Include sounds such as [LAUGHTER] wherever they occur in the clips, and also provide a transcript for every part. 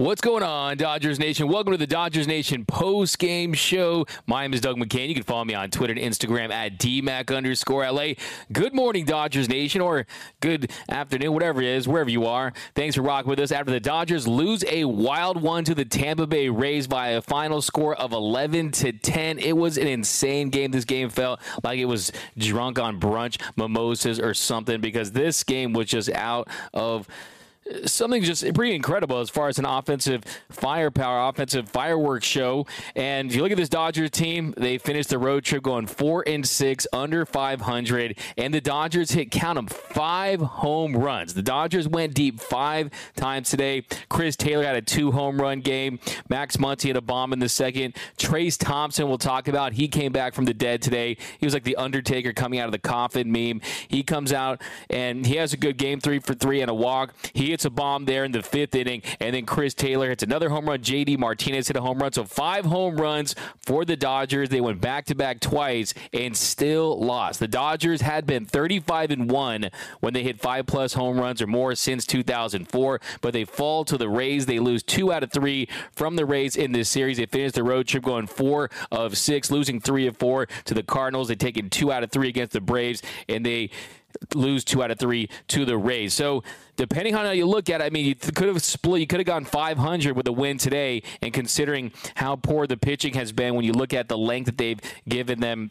What's going on, Dodgers Nation? Welcome to the Dodgers Nation post game show. My name is Doug McCain. You can follow me on Twitter and Instagram at DMAC underscore LA. Good morning, Dodgers Nation, or good afternoon, whatever it is, wherever you are. Thanks for rocking with us after the Dodgers lose a wild one to the Tampa Bay Rays by a final score of 11 to 10. It was an insane game. This game felt like it was drunk on brunch, mimosas, or something because this game was just out of something just pretty incredible as far as an offensive firepower, offensive fireworks show. And if you look at this Dodgers team, they finished the road trip going four and six, under 500, and the Dodgers hit count them five home runs. The Dodgers went deep five times today. Chris Taylor had a two home run game. Max Muncy had a bomb in the second. Trayce Thompson, we'll talk about. He came back from the dead today. He was like the Undertaker coming out of the coffin meme. He comes out and he has a good game, three for three and a walk. He hits a bomb there in the fifth inning, and then Chris Taylor hits another home run. JD Martinez hit a home run. So five home runs for the Dodgers. They went back to back twice and still lost. The Dodgers had been 35 and 1 when they hit five plus home runs or more since 2004, but they fall to the Rays. They lose two out of three from the Rays in this series. They finished the road trip going four of six, losing three of four to the Cardinals. They taken two out of three against the Braves, and they lose two out of three to the Rays. So depending on how you look at it, I mean, you could have split. You could have gone 500 with a win today. And considering how poor the pitching has been, when you look at the length that they've given them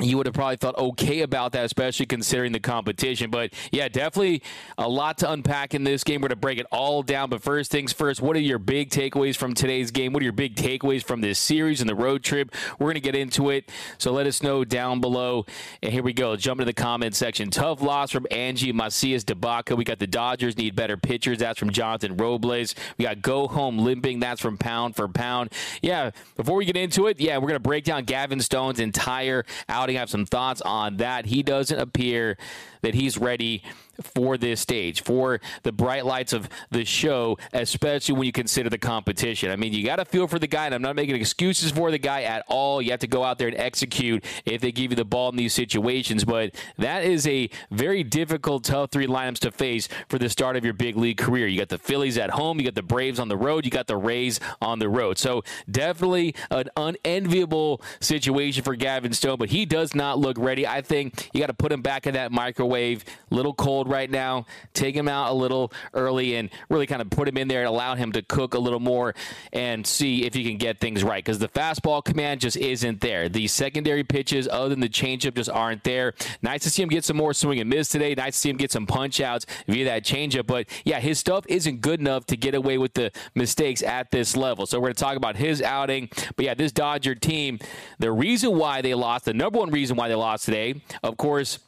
you would have probably felt okay about that, especially considering the competition. But yeah, definitely a lot to unpack in this game. We're going to break it all down. But first things first, what are your big takeaways from today's game? What are your big takeaways from this series and the road trip? We're going to get into it. So let us know down below. And here we go. Jump into the comment section. Tough loss from Angie Macias Debaca. We got the Dodgers need better pitchers. That's from Jonathan Robles. We got go home limping. That's from pound for pound. Yeah, before we get into it, yeah, we're going to break down Gavin Stone's entire out outing. I have some thoughts on that. He doesn't appear that he's ready for this stage, for the bright lights of the show, especially when you consider the competition. I mean, you got to feel for the guy, and I'm not making excuses for the guy at all. You have to go out there and execute if they give you the ball in these situations, but that is a very difficult, tough three lineups to face for the start of your big league career. You got the Phillies at home, you got the Braves on the road, you got the Rays on the road. So definitely an unenviable situation for Gavin Stone, but he does not look ready. I think you got to put him back in that microwave little cold right now. Take him out a little early and really kind of put him in there and allow him to cook a little more and see if he can get things right because the fastball command just isn't there. The secondary pitches, other than the changeup, just aren't there. Nice to see him get some more swing and miss today. Nice to see him get some punch outs via that changeup. But yeah, his stuff isn't good enough to get away with the mistakes at this level. So we're going to talk about his outing. But yeah, this Dodger team, the reason why they lost, the number one reason why they lost today, of course,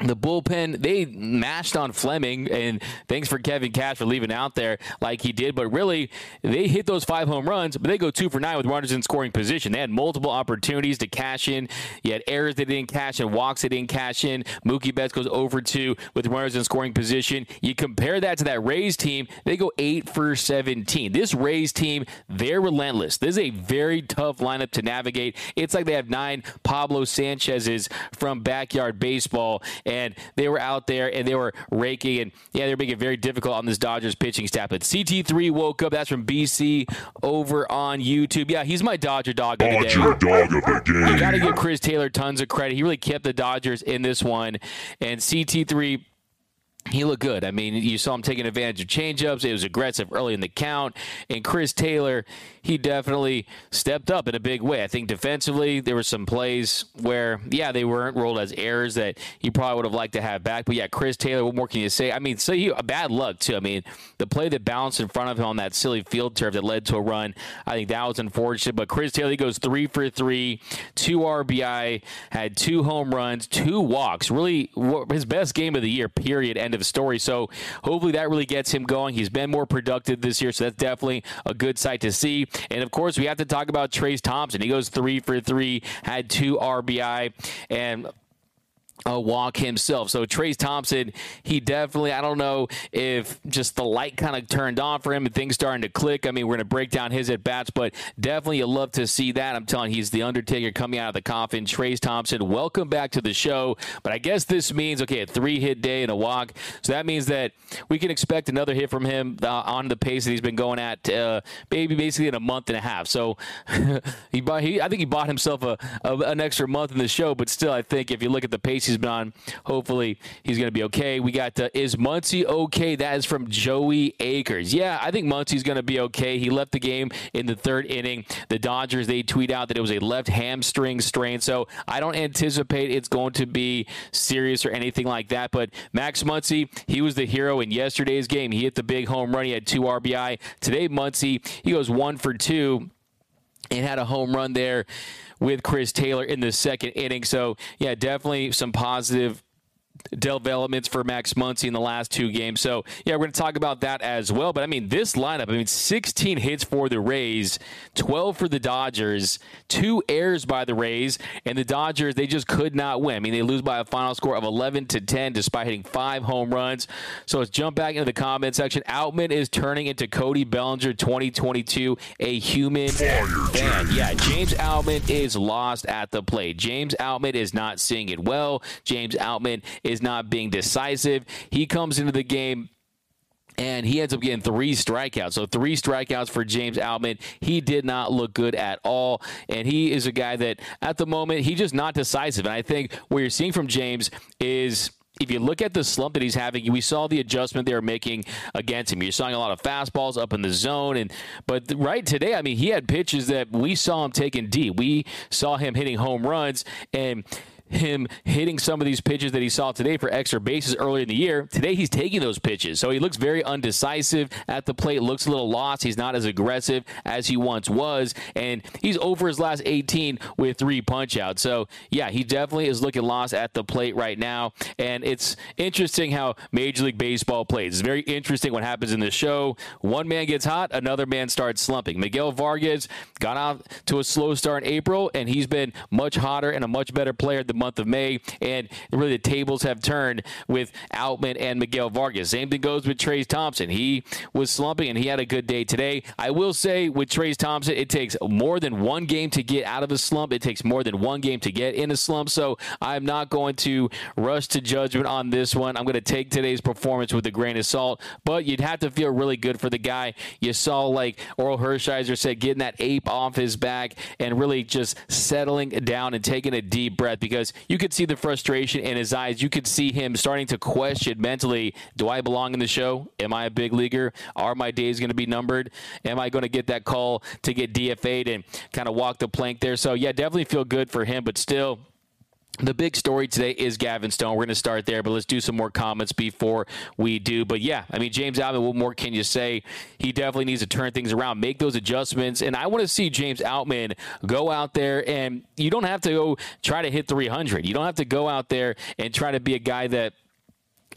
the bullpen they mashed on Fleming, and thanks for Kevin Cash for leaving out there like he did. But really, they hit those five home runs, but they go two for nine with runners in scoring position. They had multiple opportunities to cash in. You had errors they didn't cash in, walks they didn't cash in. Mookie Betts goes over two with runners in scoring position. You compare that to that Rays team, they go eight for 17. This Rays team, they're relentless. This is a very tough lineup to navigate. It's like they have nine Pablo Sanchez's from backyard baseball and they were out there and they were raking and yeah, they're making it very difficult on this Dodgers pitching staff. But CT3 woke up. That's from BC over on YouTube. Yeah, he's my Dodger dog of the day. Dodger dog of the game. I got to give Chris Taylor tons of credit. He really kept the Dodgers in this one, and CT3 he looked good. I mean, you saw him taking advantage of changeups. It was aggressive early in the count. And Chris Taylor, he definitely stepped up in a big way. I think defensively, there were some plays where, yeah, they weren't rolled as errors that you probably would have liked to have back. But yeah, Chris Taylor, what more can you say? I mean, so he bad luck too. I mean, the play that bounced in front of him on that silly field turf that led to a run, I think that was unfortunate. But Chris Taylor goes three for three, two RBI, had two home runs, two walks. Really, his best game of the year. Period. End of story. So hopefully that really gets him going. He's been more productive this year, so that's definitely a good sight to see. And of course, we have to talk about Trayce Thompson. He goes three for three, had two RBI, and a walk himself. So Trayce Thompson, he definitely, I don't know if just the light kind of turned on for him and things starting to click. I mean, we're going to break down his at bats, but definitely you love to see that. I'm telling you, he's the Undertaker coming out of the coffin. Trayce Thompson, welcome back to the show. But I guess this means, okay, a three hit day and a walk. So that means that we can expect another hit from him uh, on the pace that he's been going at, uh, maybe basically in a month and a half. So [LAUGHS] he, bought, he, I think he bought himself a, a, an extra month in the show, but still, I think if you look at the pace he's been on. Hopefully, he's going to be okay. We got uh, is Muncy okay? That is from Joey Akers. Yeah, I think Muncy's going to be okay. He left the game in the third inning. The Dodgers they tweet out that it was a left hamstring strain, so I don't anticipate it's going to be serious or anything like that. But Max Muncy, he was the hero in yesterday's game. He hit the big home run. He had two RBI. Today, Muncy he goes one for two and had a home run there with Chris Taylor in the second inning. So, yeah, definitely some positive developments for Max Muncy in the last two games. So, yeah, we're going to talk about that as well. But I mean, this lineup, I mean, 16 hits for the Rays, 12 for the Dodgers, two errors by the Rays, and the Dodgers, they just could not win. I mean, they lose by a final score of 11 to 10 despite hitting five home runs. So, let's jump back into the comment section. Outman is turning into Cody Bellinger 2022, a human fan. Yeah, James Outman is lost at the plate. James Outman is not seeing it well. James Outman is not being decisive. He comes into the game and he ends up getting three strikeouts. So three strikeouts for James Outman. He did not look good at all, and he is a guy that at the moment he's just not decisive. And I think what you're seeing from James is if you look at the slump that he's having, we saw the adjustment they were making against him. You're seeing a lot of fastballs up in the zone, and but right today, I mean, he had pitches that we saw him taking deep. We saw him hitting home runs, and him hitting some of these pitches that he saw today for extra bases earlier in the year. Today he's taking those pitches. So he looks very undecisive at the plate, looks a little lost. He's not as aggressive as he once was. And he's over his last 18 with three punch outs. So yeah, he definitely is looking lost at the plate right now. And it's interesting how Major League Baseball plays. It's very interesting what happens in this show. One man gets hot, another man starts slumping. Miguel Vargas got out to a slow start in April, and he's been much hotter and a much better player the month of May. And really, the tables have turned with Outman and Miguel Vargas. Same thing goes with Trayce Thompson. He was slumping and he had a good day today. I will say with Trayce Thompson, it takes more than one game to get out of a slump. It takes more than one game to get in a slump. So I'm not going to rush to judgment on this one. I'm going to take today's performance with a grain of salt, but you'd have to feel really good for the guy. You saw, like Orel Hershiser said, getting that ape off his back and really just settling down and taking a deep breath because because you could see the frustration in his eyes. You could see him starting to question mentally do I belong in the show? Am I a big leaguer? Are my days going to be numbered? Am I going to get that call to get DFA'd and kind of walk the plank there? So, yeah, definitely feel good for him, but still the big story today is Gavin Stone. We're going to start there, but let's do some more comments before we do. But yeah, I mean, James Outman, what more can you say? He definitely needs to turn things around, make those adjustments. And I want to see James Outman go out there and you don't have to go try to hit 300. You don't have to go out there and try to be a guy that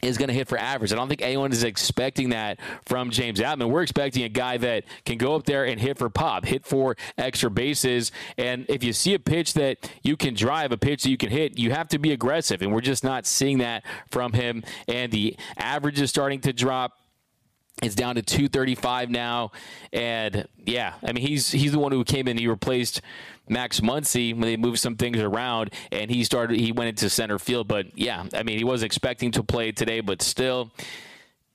is going to hit for average. I don't think anyone is expecting that from James Outman. We're expecting a guy that can go up there and hit for pop, hit for extra bases. And if you see a pitch that you can drive, a pitch that you can hit, you have to be aggressive. And we're just not seeing that from him. And the average is starting to drop. It's down to 235 now. And yeah, I mean, he's he's the one who came in. He replaced Max Muncy when they moved some things around, and he started. He went into center field, but yeah, I mean, he was expecting to play today, but still,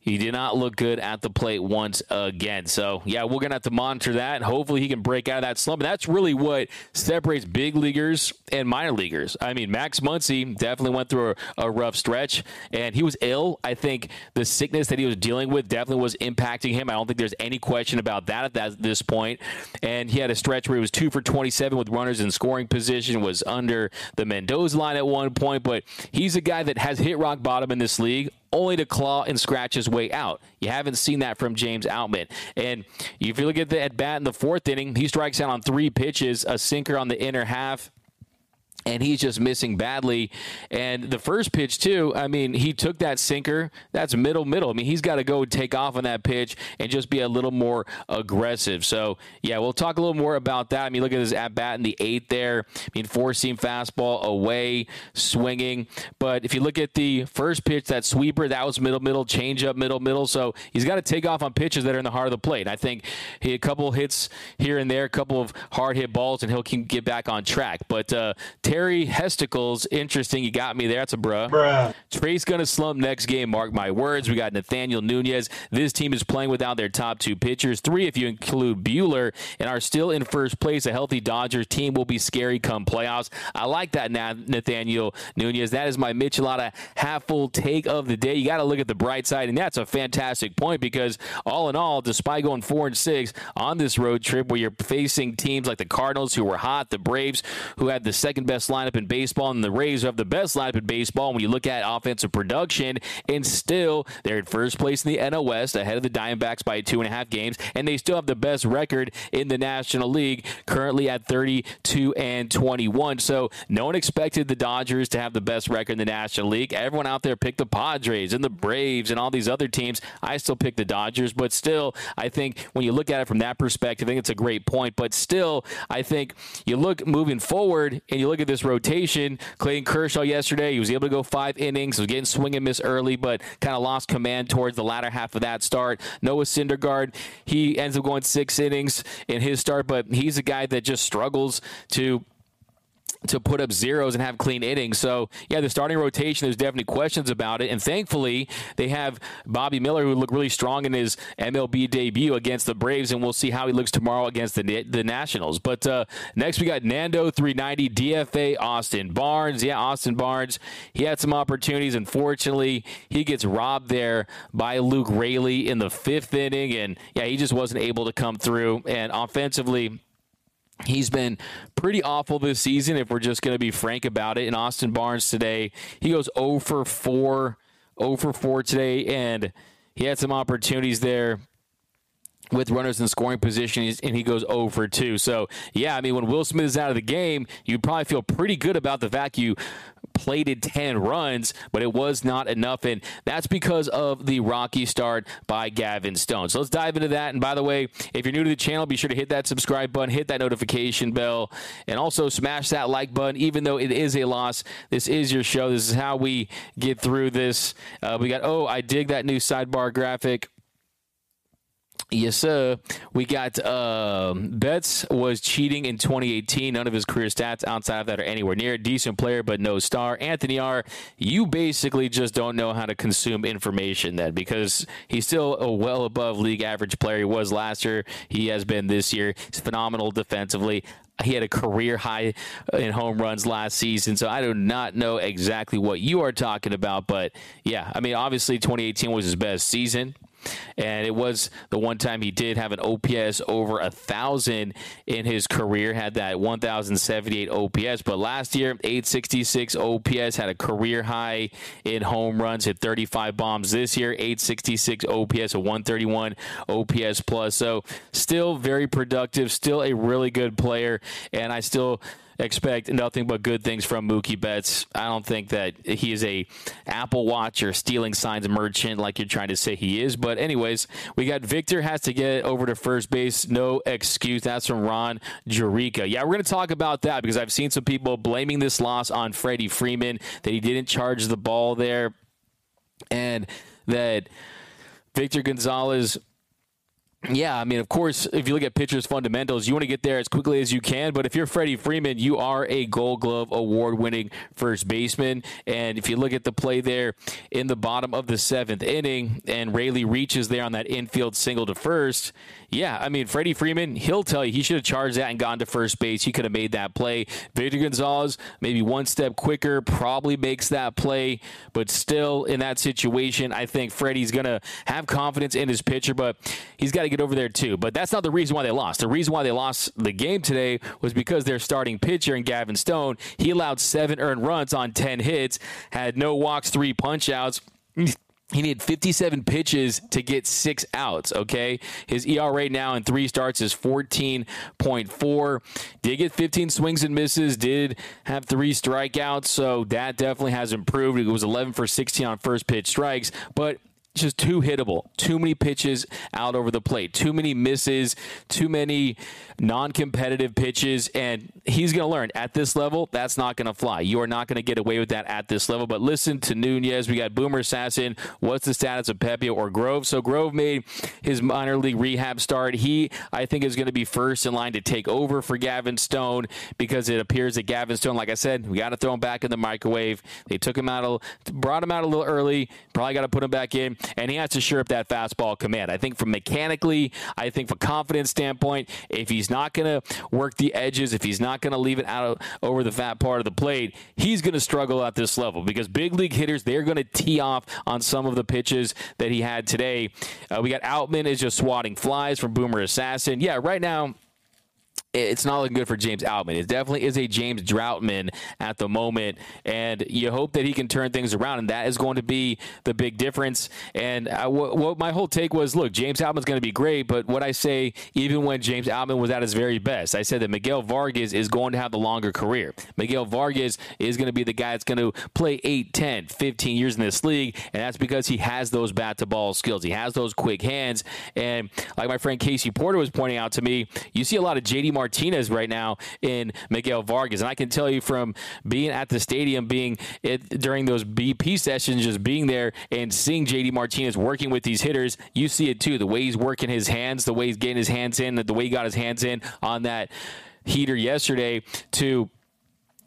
he did not look good at the plate once again. So, yeah, we're going to have to monitor that. And hopefully, he can break out of that slump. And that's really what separates big leaguers and minor leaguers. I mean, Max Muncy definitely went through a, a, rough stretch, and he was ill. I think the sickness that he was dealing with definitely was impacting him. I don't think there's any question about that at that, this point. And he had a stretch where he was two for 27 with runners in scoring position, was under the Mendoza line at one point. But he's a guy that has hit rock bottom in this league only to claw and scratch his way out. You haven't seen that from James Outman. And if you look at the at bat in the fourth inning, he strikes out on three pitches, a sinker on the inner half and he's just missing badly. And the first pitch too, I mean, he took that sinker. That's middle middle. I mean, he's got to go take off on that pitch and just be a little more aggressive. So yeah, we'll talk a little more about that. I mean, look at his at bat in the eighth there. I mean, four seam fastball away, swinging. But if you look at the first pitch, that sweeper, that was middle middle, change up middle middle. So he's got to take off on pitches that are in the heart of the plate. I think he a couple hits here and there, a couple of hard hit balls, and he'll get back on track. But uh, Terry Hesticles, interesting. You got me there. That's a bruh. Bruh. Trayce going to slump next game. Mark my words. We got Nathaniel Nunez. This team is playing without their top two pitchers, three if you include Buehler, and are still in first place. A healthy Dodgers team will be scary come playoffs. I like that, Nathaniel Nunez. That is my Michelada half full take of the day. You got to look at the bright side, and that's a fantastic point because all in all, despite going four and six on this road trip where you're facing teams like the Cardinals who were hot, the Braves who had the second best lineup in baseball, and the Rays have the best lineup in baseball when you look at offensive production. And still, they're in first place in the NL West, ahead of the Diamondbacks by two and a half games, and they still have the best record in the National League, currently at 32 and 21. So no one expected the Dodgers to have the best record in the National League. Everyone out there picked the Padres and the Braves and all these other teams. I still pick the Dodgers, but still, I think when you look at it from that perspective, I think it's a great point. But still, I think you look moving forward and you look at this rotation. Clayton Kershaw yesterday, he was able to go five innings, was getting swing and miss early, but kind of lost command towards the latter half of that start. Noah Syndergaard, he ends up going six innings in his start, but he's a guy that just struggles to to put up zeros and have clean innings. So, yeah, the starting rotation, there's definitely questions about it. And thankfully, they have Bobby Miller, who looked really strong in his MLB debut against the Braves, and we'll see how he looks tomorrow against the, the Nationals. But uh, next, we got Nando 390, DFA Austin Barnes. Yeah, Austin Barnes, he had some opportunities. Unfortunately, he gets robbed there by Luke Raley in the fifth inning. And, yeah, he just wasn't able to come through. And offensively, He's been pretty awful this season, if we're just going to be frank about it. In Austin Barnes today, he goes 0 for 4, 0 for 4 today, and he had some opportunities there with runners in scoring position, and he goes 0 for 2. So, yeah, I mean, when Will Smith is out of the game, you'd probably feel pretty good about the fact you plated 10 runs, but it was not enough. And that's because of the rocky start by Gavin Stone. So let's dive into that. And by the way, if you're new to the channel, be sure to hit that subscribe button, hit that notification bell, and also smash that like button. Even though it is a loss, this is your show. This is how we get through this. Uh, we got, oh, I dig that new sidebar graphic. Yes, sir. We got um, Betts was cheating in 2018. None of his career stats outside of that are anywhere near. A decent player, but no star. Anthony R. You basically just don't know how to consume information then, because he's still a well above league average player. He was last year. He has been this year. He's phenomenal defensively. He had a career high in home runs last season, so I do not know exactly what you are talking about. But yeah, I mean, obviously 2018 was his best season. And it was the one time he did have an OPS over a thousand in his career. Had that 1,078 OPS, but last year 866 OPS had a career high in home runs, hit 35 bombs. This year 866 OPS, a 131 OPS plus. So still very productive, still a really good player, and I still expect nothing but good things from Mookie Betts. I don't think that he is a Apple Watch or stealing signs merchant like you're trying to say he is. But anyways, we got Victor has to get over to first base. No excuse. That's from Ron Jurica. Yeah, we're going to talk about that because I've seen some people blaming this loss on Freddie Freeman that he didn't charge the ball there and that Victor Gonzalez yeah, I mean, of course, if you look at pitchers' fundamentals, you want to get there as quickly as you can. But if you're Freddie Freeman, you are a Gold Glove award winning first baseman. And if you look at the play there in the bottom of the seventh inning, and Raley reaches there on that infield single to first, yeah, I mean, Freddie Freeman, he'll tell you he should have charged that and gone to first base. He could have made that play. Victor Gonzalez, maybe one step quicker, probably makes that play. But still, in that situation, I think Freddie's going to have confidence in his pitcher, but he's got to get over there too. But that's not the reason why they lost. The reason why they lost the game today was because their starting pitcher in Gavin Stone, he allowed seven earned runs on 10 hits, had no walks, three punch outs he needed 57 pitches to get six outs. Okay, his ERA now in three starts is 14.4. Did get 15 swings and misses. Did have three strikeouts, so that definitely has improved. It was 11 for 16 on first pitch strikes, but just too hittable. Too many pitches out over the plate. Too many misses. Too many non-competitive pitches, and he's going to learn at this level. That's not going to fly. You are not going to get away with that at this level. But listen to Nunez. We got Boomer Esiason. What's the status of Pepiot or Grove? So Grove made his minor league rehab start. He, I think, is going to be first in line to take over for Gavin Stone because it appears that Gavin Stone, like I said, we got to throw him back in the microwave. They took him out, a, brought him out a little early. Probably got to put him back in and he has to shore up that fastball command. I think from mechanically, I think from confidence standpoint, if he's not going to work the edges, if he's not going to leave it out over the fat part of the plate, he's going to struggle at this level because big league hitters they're going to tee off on some of the pitches that he had today. Uh, we got Outman is just swatting flies from Boomer Assassin. Yeah, right now it's not looking good for James Outman. It definitely is a James Droutman at the moment, and you hope that he can turn things around, and that is going to be the big difference. And I, what, what my whole take was, look, James Outman's going to be great, but what I say, even when James Outman was at his very best, I said that Miguel Vargas is going to have the longer career. Miguel Vargas is going to be the guy that's going to play 8, 10, 15 years in this league, and that's because he has those bat-to-ball skills. He has those quick hands, and like my friend Casey Porter was pointing out to me, you see a lot of J.D. Martinez right now in Miguel Vargas. And I can tell you from being at the stadium, being it, during those BP sessions, just being there and seeing JD Martinez working with these hitters, you see it too. The way he's working his hands, the way he's getting his hands in, the way he got his hands in on that heater yesterday to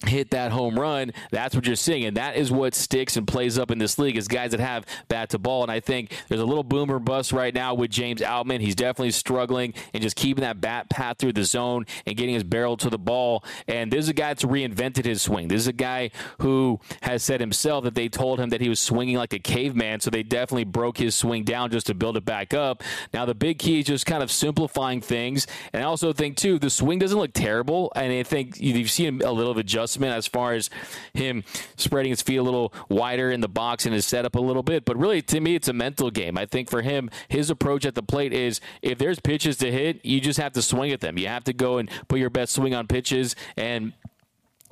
hit that home run, that's what you're seeing. And that is what sticks and plays up in this league is guys that have bat to ball. And I think there's a little boomer bust right now with James Outman. He's definitely struggling and just keeping that bat path through the zone and getting his barrel to the ball. And this is a guy that's reinvented his swing. This is a guy who has said himself that they told him that he was swinging like a caveman. So they definitely broke his swing down just to build it back up. Now, the big key is just kind of simplifying things. And I also think, too, the swing doesn't look terrible. And I think you've seen a little of adjustment adjustment as far as him spreading his feet a little wider in the box and his setup a little bit. But really, to me, it's a mental game. I think for him, his approach at the plate is if there's pitches to hit, you just have to swing at them. You have to go and put your best swing on pitches and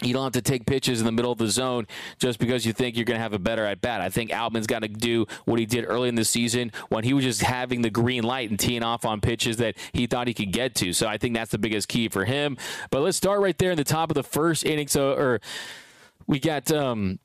you don't have to take pitches in the middle of the zone just because you think you're going to have a better at bat. I think Outman's got to do what he did early in the season when he was just having the green light and teeing off on pitches that he thought he could get to. So I think that's the biggest key for him. But let's start right there in the top of the first inning. So, or we got um,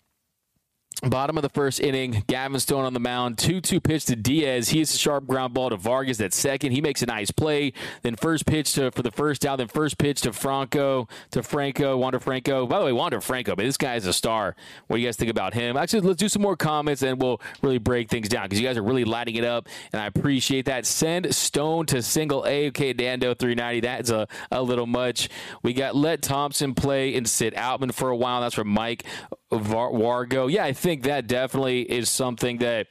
Bottom of the first inning, Gavin Stone on the mound. 2 2 pitch to Diaz. He hits a sharp ground ball to Vargas at second. He makes a nice play. Then first pitch to, for the first out. Then first pitch to Franco, to Franco, Wander Franco. By the way, Wander Franco, but this guy is a star. What do you guys think about him? Actually, let's do some more comments and we'll really break things down because you guys are really lighting it up, and I appreciate that. Send Stone to single A. Okay, Dando 390. That's a, a little much. We got let Thompson play and sit Outman for a while. That's from Mike Var- Wargo. Yeah, I think that definitely is something that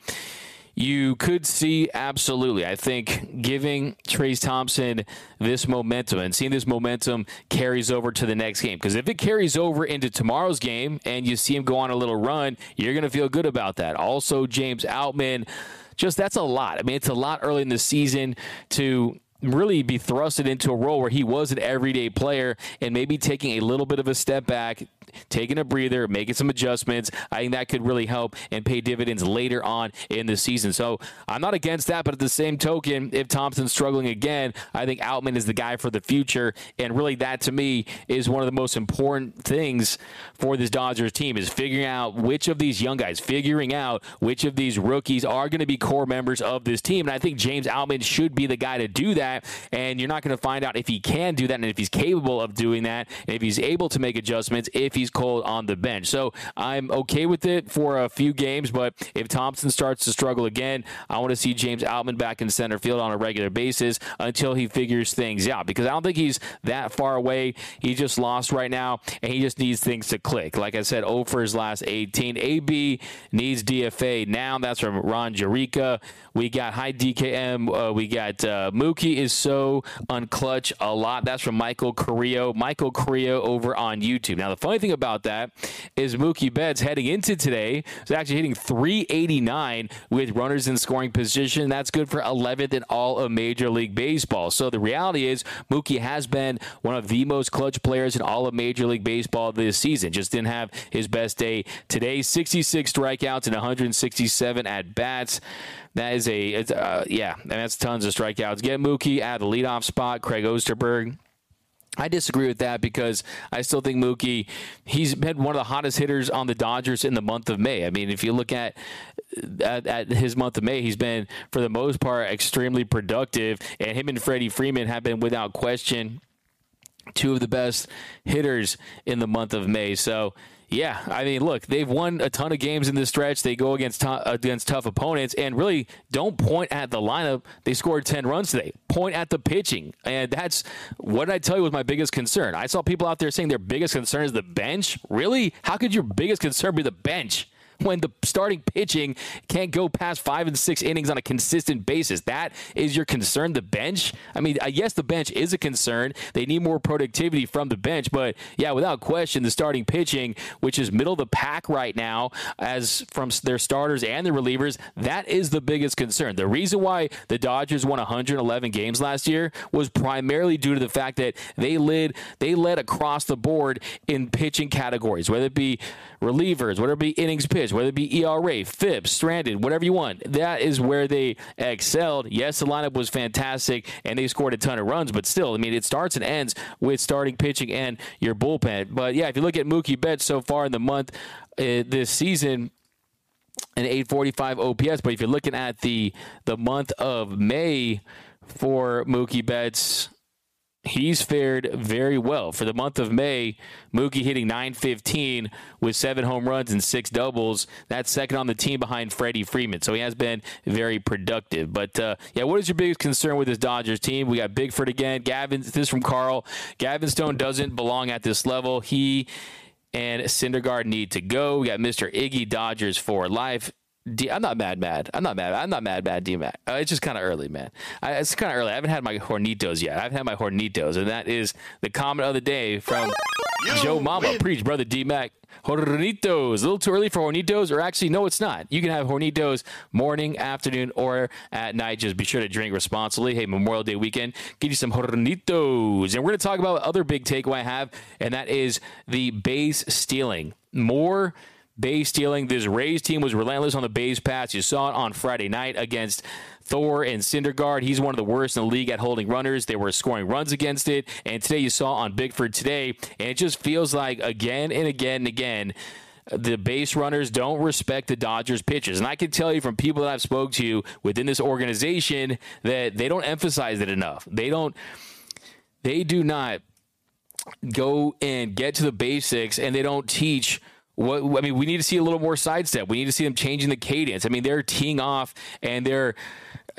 you could see absolutely. I think giving Trayce Thompson this momentum and seeing this momentum carries over to the next game. Because if it carries over into tomorrow's game and you see him go on a little run, you're going to feel good about that. Also, James Outman, just that's a lot. I mean, it's a lot early in the season to really be thrusted into a role where he was an everyday player and maybe taking a little bit of a step back, taking a breather, making some adjustments. I think that could really help and pay dividends later on in the season. So I'm not against that, but at the same token, if Thompson's struggling again, I think Outman is the guy for the future. And really, that to me is one of the most important things for this Dodgers team is figuring out which of these young guys, figuring out which of these rookies are going to be core members of this team. And I think James Outman should be the guy to do that. And you're not going to find out if he can do that and if he's capable of doing that and if he's able to make adjustments if he's cold on the bench. So I'm okay with it for a few games, but if Thompson starts to struggle again, I want to see James Outman back in center field on a regular basis until he figures things out because I don't think he's that far away. He just lost right now and he just needs things to click. Like I said, 0 for his last 18. AB needs DFA now. That's from Ron Jerica. We got high DKM. Uh, we got uh, Mookie is so unclutch a lot. That's from Michael Carrillo. Michael Carrillo over on YouTube. Now, the funny thing about that is Mookie Betts heading into today is actually hitting 389 with runners in scoring position. That's good for 11th in all of Major League Baseball. So the reality is Mookie has been one of the most clutch players in all of Major League Baseball this season. Just didn't have his best day today. 66 strikeouts and 167 at bats. That is a, uh, yeah, and that's tons of strikeouts. Get Mookie at the leadoff spot. Craig Osterberg. I disagree with that because I still think Mookie, he's been one of the hottest hitters on the Dodgers in the month of May. I mean, if you look at, at, at his month of May, he's been, for the most part, extremely productive. And him and Freddie Freeman have been, without question, two of the best hitters in the month of May. So, yeah, I mean, look, they've won a ton of games in this stretch. They go against t- against tough opponents, and really don't point at the lineup. They scored ten runs today. Point at the pitching, and that's what I tell you was my biggest concern. I saw people out there saying their biggest concern is the bench. Really, how could your biggest concern be the bench? When the starting pitching can't go past five and six innings on a consistent basis. That is your concern. The bench. I mean, uh, yes, the bench is a concern. They need more productivity from the bench, but yeah, without question, the starting pitching, which is middle of the pack right now, as from their starters and the relievers, that is the biggest concern. The reason why the Dodgers won 111 games last year was primarily due to the fact that they led they led across the board in pitching categories, whether it be relievers, whether it be innings pitched whether it be ERA, FIP, stranded, whatever you want. That is where they excelled. Yes, the lineup was fantastic and they scored a ton of runs, but still, I mean, it starts and ends with starting pitching and your bullpen. But yeah, if you look at Mookie Betts so far in the month uh, this season, an 845 OPS. But if you're looking at the the month of May for Mookie Betts, he's fared very well. For the month of May, Mookie hitting 915 with seven home runs and six doubles. That's second on the team behind Freddie Freeman. So he has been very productive. But uh, yeah, what is your biggest concern with this Dodgers team? We got Bickford again. Gavin, this is from Carl. Gavin Stone doesn't belong at this level. He and Syndergaard need to go. We got Mr. Iggy Dodgers for life. D- I'm not mad, mad. I'm not mad. I'm not mad, mad. D Mac. Uh, it's just kind of early, man. I, it's kind of early. I haven't had my hornitos yet. I haven't had my hornitos, and that is the comment of the day from you Joe Mama. Win. Preach, brother D Mac. Hornitos. A little too early for hornitos, or actually, no, it's not. You can have hornitos morning, afternoon, or at night. Just be sure to drink responsibly. Hey, Memorial Day weekend, get you some hornitos. And we're going to talk about other big takeaway I have, and that is the base stealing. More base stealing. This Rays team was relentless on the base pass. You saw it on Friday night against Thor and Syndergaard. He's one of the worst in the league at holding runners. They were scoring runs against it. And today you saw on Bickford today, and it just feels like again and again and again the base runners don't respect the Dodgers pitchers. And I can tell you from people that I've spoke to within this organization that they don't emphasize it enough. They don't they do not go and get to the basics and they don't teach what I mean, we need to see a little more sidestep. We need to see them changing the cadence. I mean, they're teeing off and they're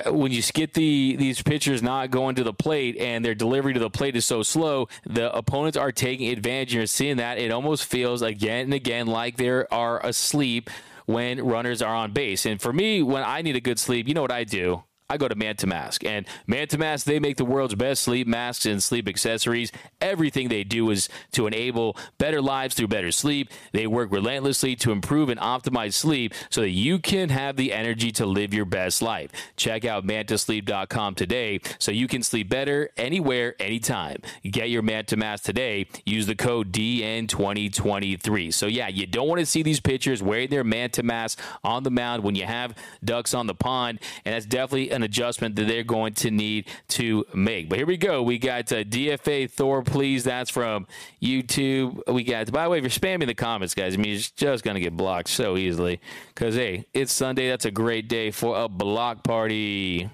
uh, when you get the these pitchers not going to the plate and their delivery to the plate is so slow, the opponents are taking advantage. You're seeing that. It almost feels again and again like they are asleep when runners are on base. And for me, when I need a good sleep, you know what I do? I go to Manta Mask. And Manta Mask, they make the world's best sleep masks and sleep accessories. Everything they do is to enable better lives through better sleep. They work relentlessly to improve and optimize sleep so that you can have the energy to live your best life. Check out mantasleep.com today so you can sleep better anywhere, anytime. Get your Manta Mask today. Use the code DN2023. So, yeah, you don't want to see these pitchers wearing their Manta Mask on the mound when you have ducks on the pond. And that's definitely an adjustment that they're going to need to make. But here we go. We got uh, DFA Thor, please. That's from YouTube. We got, by the way, if you're spamming the comments, guys, I mean, it's just going to get blocked so easily. Because, hey, it's Sunday. That's a great day for a block party.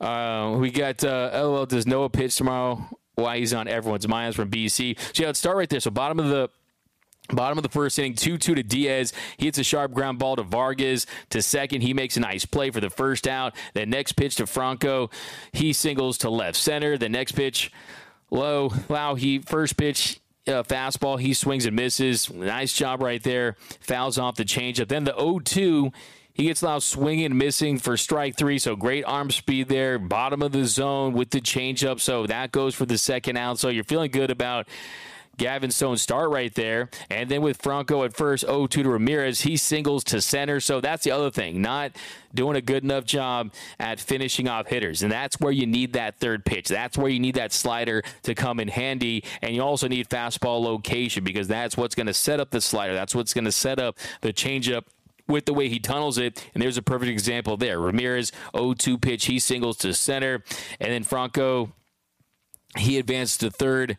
Uh, we got uh, LOL. Does Noah pitch tomorrow? Why he's on everyone's minds from BC. So, yeah, let's start right there. So, bottom of the Bottom of the first inning, 2 2 to Diaz. He hits a sharp ground ball to Vargas to second. He makes a nice play for the first out. The next pitch to Franco. He singles to left center. The next pitch, low. Wow, he first pitch. Uh, fastball, he swings and misses. Nice job right there. Fouls off the changeup. Then the 0 2, he gets now swinging missing for strike three. So great arm speed there. Bottom of the zone with the changeup. So that goes for the second out. So you're feeling good about Gavin Stone start right there. And then with Franco at first, 0 2 to Ramirez, he singles to center. So that's the other thing, not doing a good enough job at finishing off hitters. And that's where you need that third pitch. That's where you need that slider to come in handy. And you also need fastball location because that's what's going to set up the slider. That's what's going to set up the changeup with the way he tunnels it. And there's a perfect example there. Ramirez 0-2 pitch, he singles to center, and then Franco he advanced to third.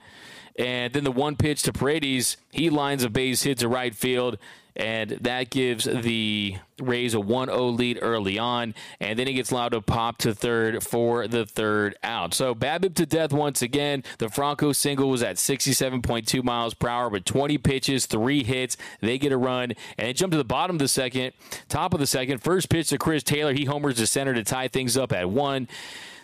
And then the one pitch to Paredes, he lines a base hit to right field, and that gives the Rays a 1 0 lead early on. And then he gets allowed to pop to third for the third out. So BABIP to death once again. The Franco single was at 67.2 miles per hour with 20 pitches, three hits. They get a run, and they jump to the bottom of the second, top of the second. First pitch to Chris Taylor. He homers to center to tie things up at one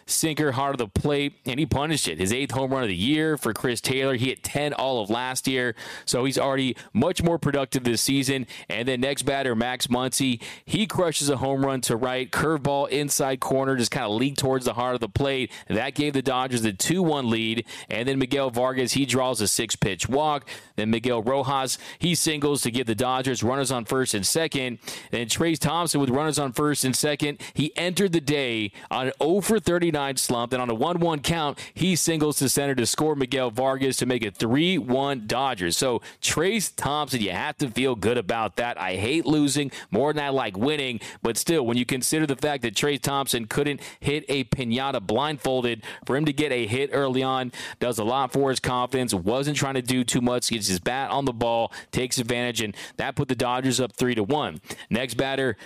sinker hard of the plate, and he punished it. His eighth home run of the year for Chris Taylor. He hit 10 all of last year, so he's already much more productive this season. And then next batter, Max Muncy, he crushes a home run to right, curveball inside corner, just kind of leaked towards the heart of the plate. That gave the Dodgers the 2 1 lead. And then Miguel Vargas, he draws a six pitch walk. Then Miguel Rojas, he singles to give the Dodgers runners on first and second. And Trayce Thompson with runners on first and second. He entered the day on an 0 for 39 slump. Then on a 1 1 count, he singles to center to score Miguel Vargas to make it 3 1 Dodgers. So Trayce Thompson, you have to feel good about that. I hate losing more than I like winning, but still, when you consider the fact that Trayce Thompson couldn't hit a pinata blindfolded, for him to get a hit early on does a lot for his confidence. Wasn't trying to do too much. Gets his bat on the ball, takes advantage, and that put the Dodgers up 3 to 1. Next batter,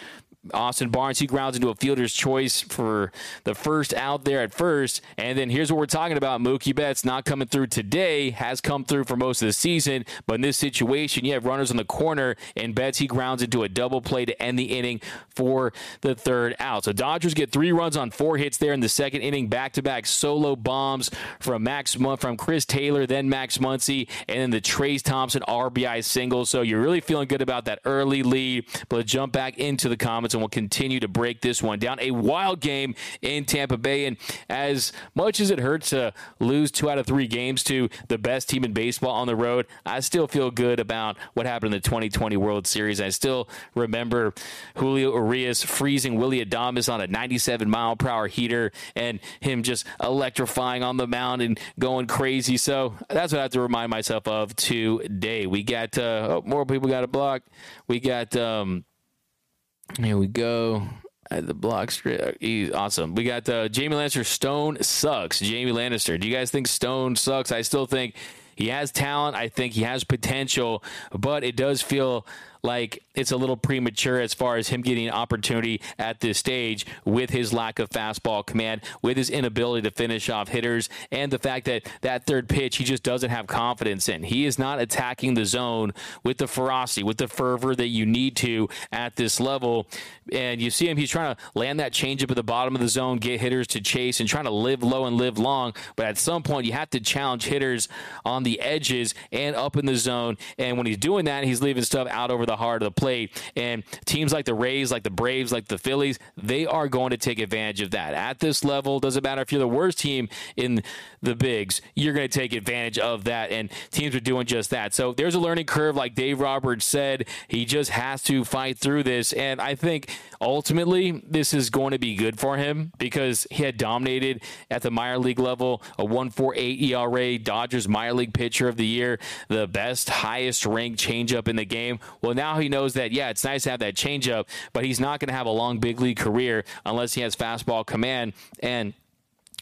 Austin Barnes, he grounds into a fielder's choice for the first out there at first. And then here's what we're talking about. Mookie Betts not coming through today, has come through for most of the season. But in this situation, you have runners on the corner, and Betts, he grounds into a double play to end the inning for the third out. So Dodgers get three runs on four hits there in the second inning, back to back solo bombs from Max from Chris Taylor, then Max Muncy, and then the Trayce Thompson RBI single. So you're really feeling good about that early lead. But jump back into the comments and we'll continue to break this one down. A wild game in Tampa Bay. And as much as it hurts to lose two out of three games to the best team in baseball on the road, I still feel good about what happened in the 2020 World Series. I still remember Julio Urias freezing Willy Adames on a 97 mile per hour heater and him just electrifying on the mound and going crazy. So that's what I have to remind myself of today. We got uh, oh, more people got a block. We got um, here we go. The block straight. He's awesome. We got uh, Jamie Lannister. Stone sucks. Jamie Lannister. Do you guys think Stone sucks? I still think he has talent. I think he has potential, but it does feel like it's a little premature as far as him getting an opportunity at this stage with his lack of fastball command, with his inability to finish off hitters, and the fact that that third pitch he just doesn't have confidence in. He is not attacking the zone with the ferocity, with the fervor that you need to at this level. And you see him, he's trying to land that changeup at the bottom of the zone, get hitters to chase, and trying to live low and live long. But at some point, you have to challenge hitters on the edges and up in the zone. And when he's doing that, he's leaving stuff out over the heart of the plate. And teams like the Rays, like the Braves, like the Phillies, they are going to take advantage of that. At this level, doesn't matter if you're the worst team in the bigs, you're going to take advantage of that. And teams are doing just that. So there's a learning curve, like Dave Roberts said. He just has to fight through this. And I think ultimately this is going to be good for him because he had dominated at the minor league level, a 148 ERA, Dodgers minor league pitcher of the year, the best, highest ranked changeup in the game. Well, now he knows that, yeah, it's nice to have that changeup, but he's not going to have a long big league career unless he has fastball command. And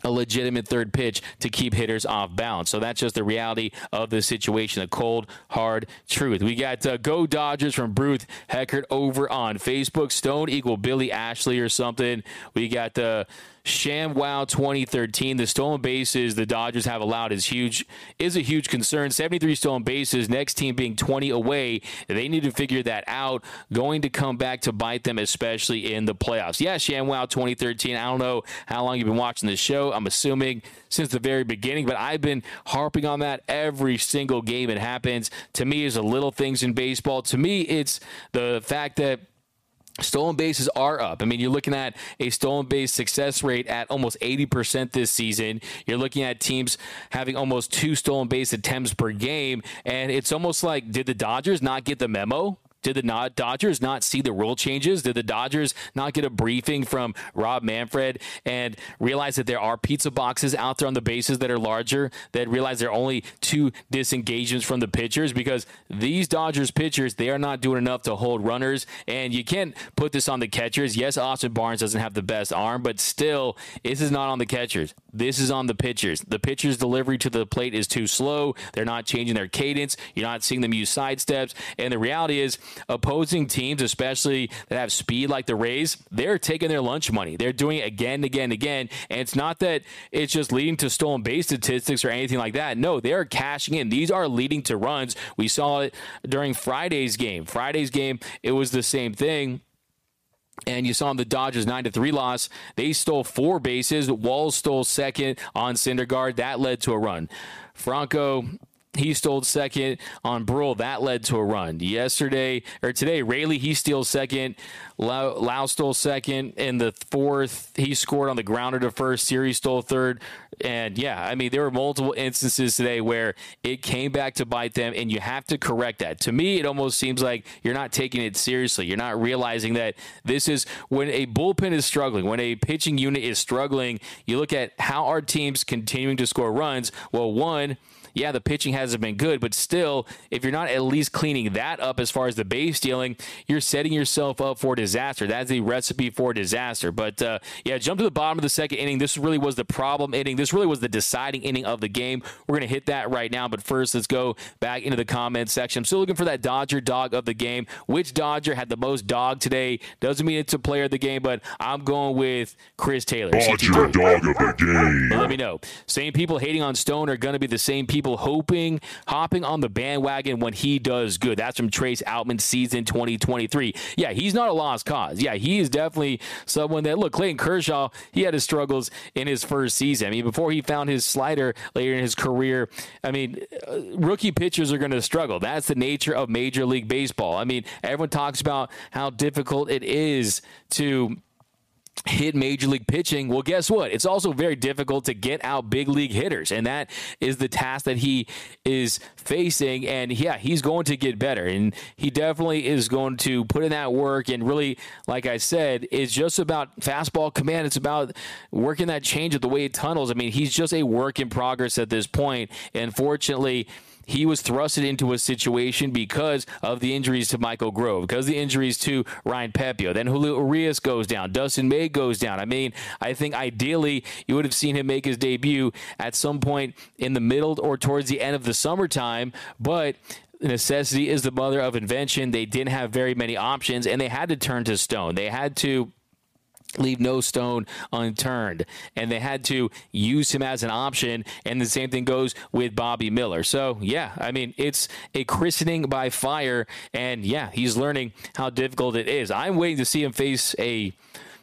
a legitimate third pitch to keep hitters off balance. So that's just the reality of the situation, the cold, hard truth. We got uh, Go Dodgers from Bruce Heckert over on Facebook. Stone equal Billy Ashley or something. We got the. Uh, ShamWow 2013. The stolen bases the Dodgers have allowed is huge is a huge concern. 73 stolen bases. Next team being 20 away. They need to figure that out. Going to come back to bite them, especially in the playoffs. Yeah, ShamWow 2013. I don't know how long you've been watching the show. I'm assuming since the very beginning, but I've been harping on that every single game it happens. To me, is the little things in baseball. To me, it's the fact that Stolen bases are up. I mean, you're looking at a stolen base success rate at almost 80% this season. You're looking at teams having almost two stolen base attempts per game. And it's almost like, did the Dodgers not get the memo? Did the Dodgers not see the rule changes? Did the Dodgers not get a briefing from Rob Manfred and realize that there are pizza boxes out there on the bases that are larger? That realize there are only two disengagements from the pitchers because these Dodgers pitchers they are not doing enough to hold runners, and you can't put this on the catchers. Yes, Austin Barnes doesn't have the best arm, but still, this is not on the catchers. This is on the pitchers. The pitcher's delivery to the plate is too slow. They're not changing their cadence. You're not seeing them use side steps, and the reality is opposing teams, especially that have speed like the Rays, they're taking their lunch money. They're doing it again and again and again. And it's not that it's just leading to stolen base statistics or anything like that. No, they're cashing in. These are leading to runs. We saw it during Friday's game. Friday's game, it was the same thing. And you saw in the Dodgers 9 to 3 loss. They stole four bases. Walls stole second on Syndergaard. That led to a run. Franco he stole second on Bruihl. That led to a run. Yesterday or today, Raley he steals second. Lowe, Lowe stole second in the fourth. He scored on the grounder to first. Siri stole third. And yeah, I mean there were multiple instances today where it came back to bite them, and you have to correct that. To me, it almost seems like you're not taking it seriously. You're not realizing that this is when a bullpen is struggling, when a pitching unit is struggling. You look at how our teams continuing to score runs. Well, one yeah, the pitching hasn't been good, but still, if you're not at least cleaning that up as far as the base stealing, you're setting yourself up for disaster. That's the recipe for disaster. But uh, yeah, jump to the bottom of the second inning. This really was the problem inning. This really was the deciding inning of the game. We're going to hit that right now. But first, let's go back into the comments section. I'm still looking for that Dodger dog of the game. Which Dodger had the most dog today? Doesn't mean it's a player of the game, but I'm going with Chris Taylor. Dodger dog of the game. Let me know. Same people hating on Stone are going to be the same people people hoping, hopping on the bandwagon when he does good. That's from Trace Outman season 2023. Yeah, he's not a lost cause. Yeah, he is definitely someone that, look, Clayton Kershaw, he had his struggles in his first season. I mean, before he found his slider later in his career, I mean, uh, rookie pitchers are going to struggle. That's the nature of Major League Baseball. I mean, everyone talks about how difficult it is to hit major league pitching. Well, guess what? It's also very difficult to get out big league hitters, and that is the task that he is facing. And yeah, he's going to get better, and he definitely is going to put in that work. And really, like I said, it's just about fastball command. It's about working that change of the way it tunnels. I mean, he's just a work in progress at this point, and fortunately he was thrusted into a situation because of the injuries to Michael Grove, because the injuries to Ryan Pepiot. Then Julio Urias goes down. Dustin May goes down. I mean, I think ideally you would have seen him make his debut at some point in the middle or towards the end of the summertime, but necessity is the mother of invention. They didn't have very many options, and they had to turn to Stone. They had to leave no stone unturned. And they had to use him as an option. And the same thing goes with Bobby Miller. So, yeah, I mean, it's a christening by fire. And yeah, he's learning how difficult it is. I'm waiting to see him face a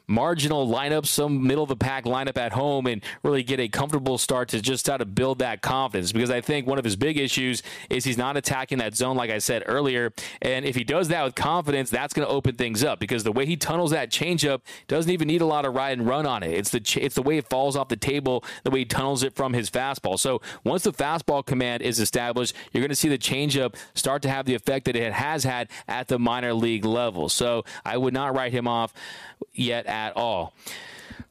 marginal lineup, some middle of the pack lineup at home, and really get a comfortable start to just try to build that confidence. Because I think one of his big issues is he's not attacking that zone, like I said earlier. And if he does that with confidence, that's going to open things up. Because the way he tunnels that changeup doesn't even need a lot of ride and run on it. It's the ch- it's the way it falls off the table, the way he tunnels it from his fastball. So once the fastball command is established, you're going to see the changeup start to have the effect that it has had at the minor league level. So I would not write him off yet at all.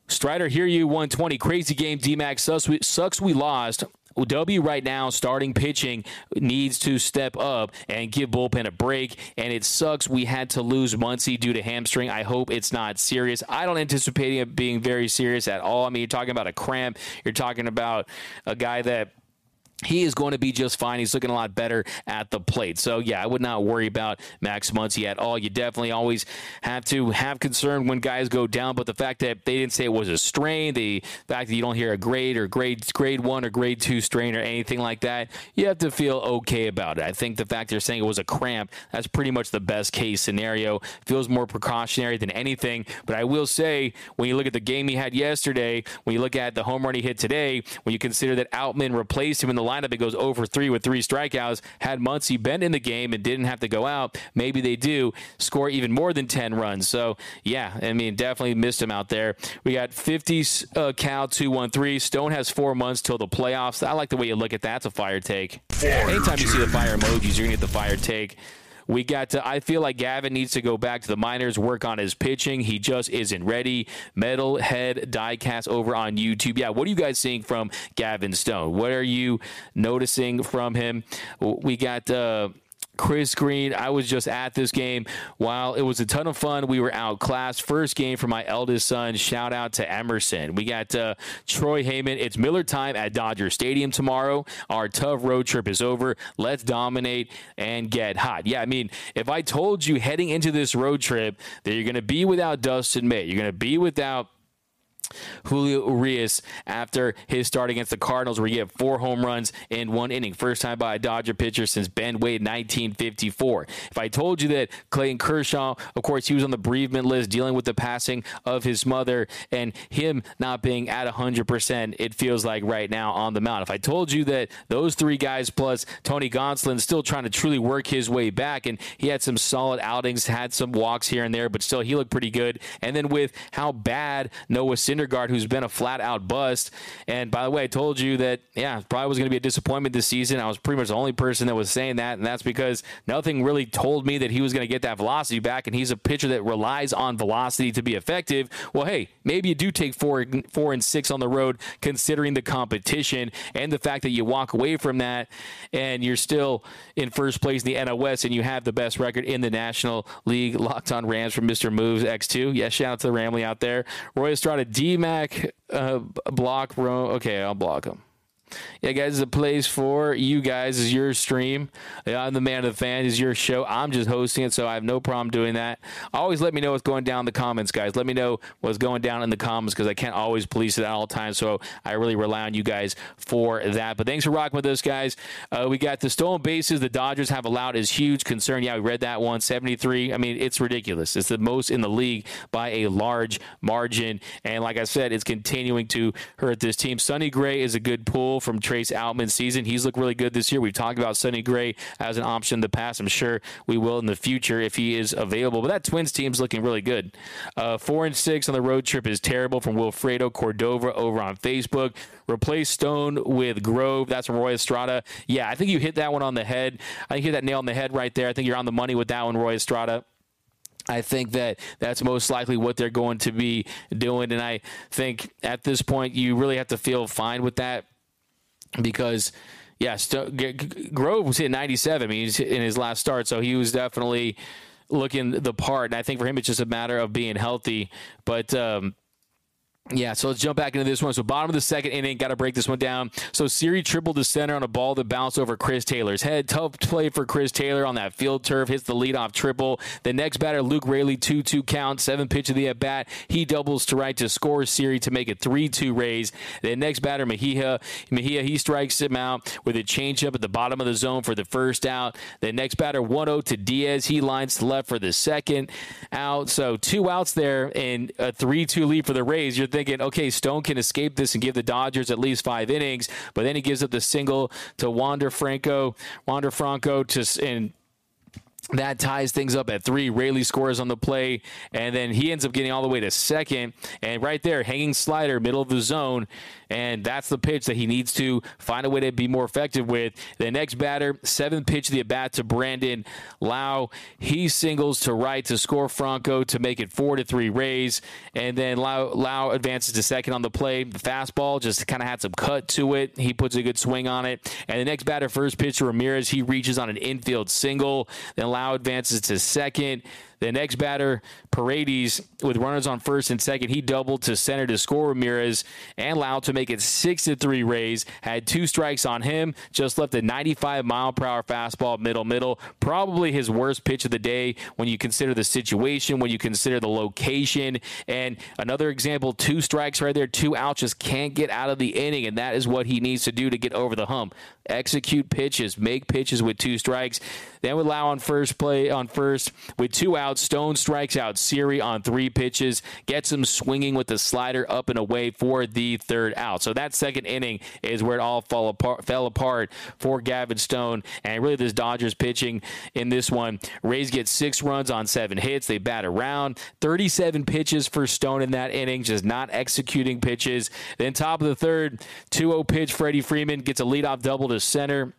Strider, hear you 120. Crazy game. DMAX sucks we, sucks we lost. W right now, starting pitching, needs to step up and give bullpen a break. And it sucks we had to lose Muncy due to hamstring. I hope it's not serious. I don't anticipate it being very serious at all. I mean, you're talking about a cramp. You're talking about a guy that he is going to be just fine. He's looking a lot better at the plate. So, yeah, I would not worry about Max Muncy at all. You definitely always have to have concern when guys go down, but the fact that they didn't say it was a strain, the fact that you don't hear a grade or grade grade one or grade two strain or anything like that, you have to feel okay about it. I think the fact they're saying it was a cramp, that's pretty much the best case scenario. Feels more precautionary than anything. But I will say, when you look at the game he had yesterday, when you look at the home run he hit today, when you consider that Outman replaced him in the lineup that goes over three with three strikeouts. Had Muncy been in the game and didn't have to go out, maybe they do score even more than 10 runs. So, yeah, I mean, definitely missed him out there. We got 50 uh, Cal 213. Stone has four months till the playoffs. I like the way you look at that. It's a fire take. Anytime you see the fire emojis, you're going to get the fire take. We got to, I feel like Gavin needs to go back to the minors, work on his pitching. He just isn't ready. Metalhead diecast over on YouTube. Yeah, what are you guys seeing from Gavin Stone? What are you noticing from him? We got, uh, Chris Green. I was just at this game. While it was a ton of fun, we were outclassed. First game for my eldest son. Shout out to Emerson. We got uh, Troy Heyman. It's Miller time at Dodger Stadium tomorrow. Our tough road trip is over. Let's dominate and get hot. Yeah, I mean, if I told you heading into this road trip that you're going to be without Dustin May, you're going to be without Julio Urias after his start against the Cardinals, where he had four home runs in one inning. First time by a Dodger pitcher since Ben Wade 1954. If I told you that Clayton Kershaw, of course, he was on the bereavement list dealing with the passing of his mother and him not being at 100%, it feels like right now on the mound. If I told you that those three guys plus Tony Gonsolin still trying to truly work his way back, and he had some solid outings, had some walks here and there, but still he looked pretty good. And then with how bad Noah Syndergaard, who's been a flat out bust. And by the way, I told you that, yeah, probably was going to be a disappointment this season. I was pretty much the only person that was saying that. And that's because nothing really told me that he was going to get that velocity back. And he's a pitcher that relies on velocity to be effective. Well, hey, maybe you do take four, four and six on the road, considering the competition and the fact that you walk away from that and you're still in first place in the West and you have the best record in the National League. Locked on Rams from Mr. Moves X2. Yes, shout out to the Ramley out there. Roy Estrada, D Mac, uh, block row. Okay, I'll block him. Yeah, guys, the place for you guys is your stream. I'm the man of the fan. Is your show. I'm just hosting it, so I have no problem doing that. Always let me know what's going down in the comments, guys. Let me know what's going down in the comments because I can't always police it at all times. So I really rely on you guys for that. But thanks for rocking with us, guys. Uh, we got the stolen bases the Dodgers have allowed is huge concern. Yeah, we read that one. 73. I mean, it's ridiculous. It's the most in the league by a large margin. And like I said, it's continuing to hurt this team. Sonny Gray is a good pull from Trace Outman's season. He's looked really good this year. We've talked about Sonny Gray as an option in the past. I'm sure we will in the future if he is available. But that Twins team's looking really good. Uh, four and six on the road trip is terrible from Wilfredo Cordova over on Facebook. Replace Stone with Grove. That's Roy Estrada. Yeah, I think you hit that one on the head. I hit that nail on the head right there. I think you're on the money with that one, Roy Estrada. I think that that's most likely what they're going to be doing. And I think at this point, you really have to feel fine with that because yeah, St- Grove was hitting 97. I mean, he's in his last start, so he was definitely looking the part. And I think for him, it's just a matter of being healthy. But um, Yeah, so let's jump back into this one. So bottom of the second inning, got to break this one down. So Siri tripled the center on a ball that bounced over Chris Taylor's head. Tough play for Chris Taylor on that field turf. Hits the leadoff triple. The next batter, Luke Raley, 2-2 count. Seven pitch of the at bat. He doubles to right to score Siri to make it 3-2 Rays. The next batter, Mejia. Mejia, he strikes him out with a changeup at the bottom of the zone for the first out. The next batter, 1-0 to Diaz. He lines to left for the second out. So two outs there and a 3-2 lead for the Rays. You're thinking, okay, Stone can escape this and give the Dodgers at least five innings, but then he gives up the single to Wander Franco, Wander Franco to and that ties things up at three. Raley scores on the play, and then he ends up getting all the way to second. And right there, hanging slider, middle of the zone. And that's the pitch that he needs to find a way to be more effective with. The next batter, seventh pitch of the at bat to Brandon Lowe. He singles to right to score Franco to make it four to three Rays. And then Lau, Lowe advances to second on the play. The fastball just kind of had some cut to it. He puts a good swing on it. And the next batter, first pitch to Ramirez. He reaches on an infield single. Then Lowe advances to second. The next batter, Paredes, with runners on first and second, he doubled to center to score Ramirez and Lowe to make it six to three. Rays had two strikes on him, just left a 95 mile per hour fastball, middle middle. Probably his worst pitch of the day when you consider the situation, when you consider the location. And another example, two strikes right there, two outs, just can't get out of the inning, and that is what he needs to do to get over the hump. Execute pitches, make pitches with two strikes. Then with Lowe on first play on first with two outs. Stone strikes out Siri on three pitches, gets him swinging with the slider up and away for the third out. So that second inning is where it all fall apart, fell apart for Gavin Stone. And really, this Dodgers pitching in this one. Rays get six runs on seven hits. They bat around 37 pitches for Stone in that inning, just not executing pitches. Then top of the third, 2-0 pitch. Freddie Freeman gets a leadoff double to center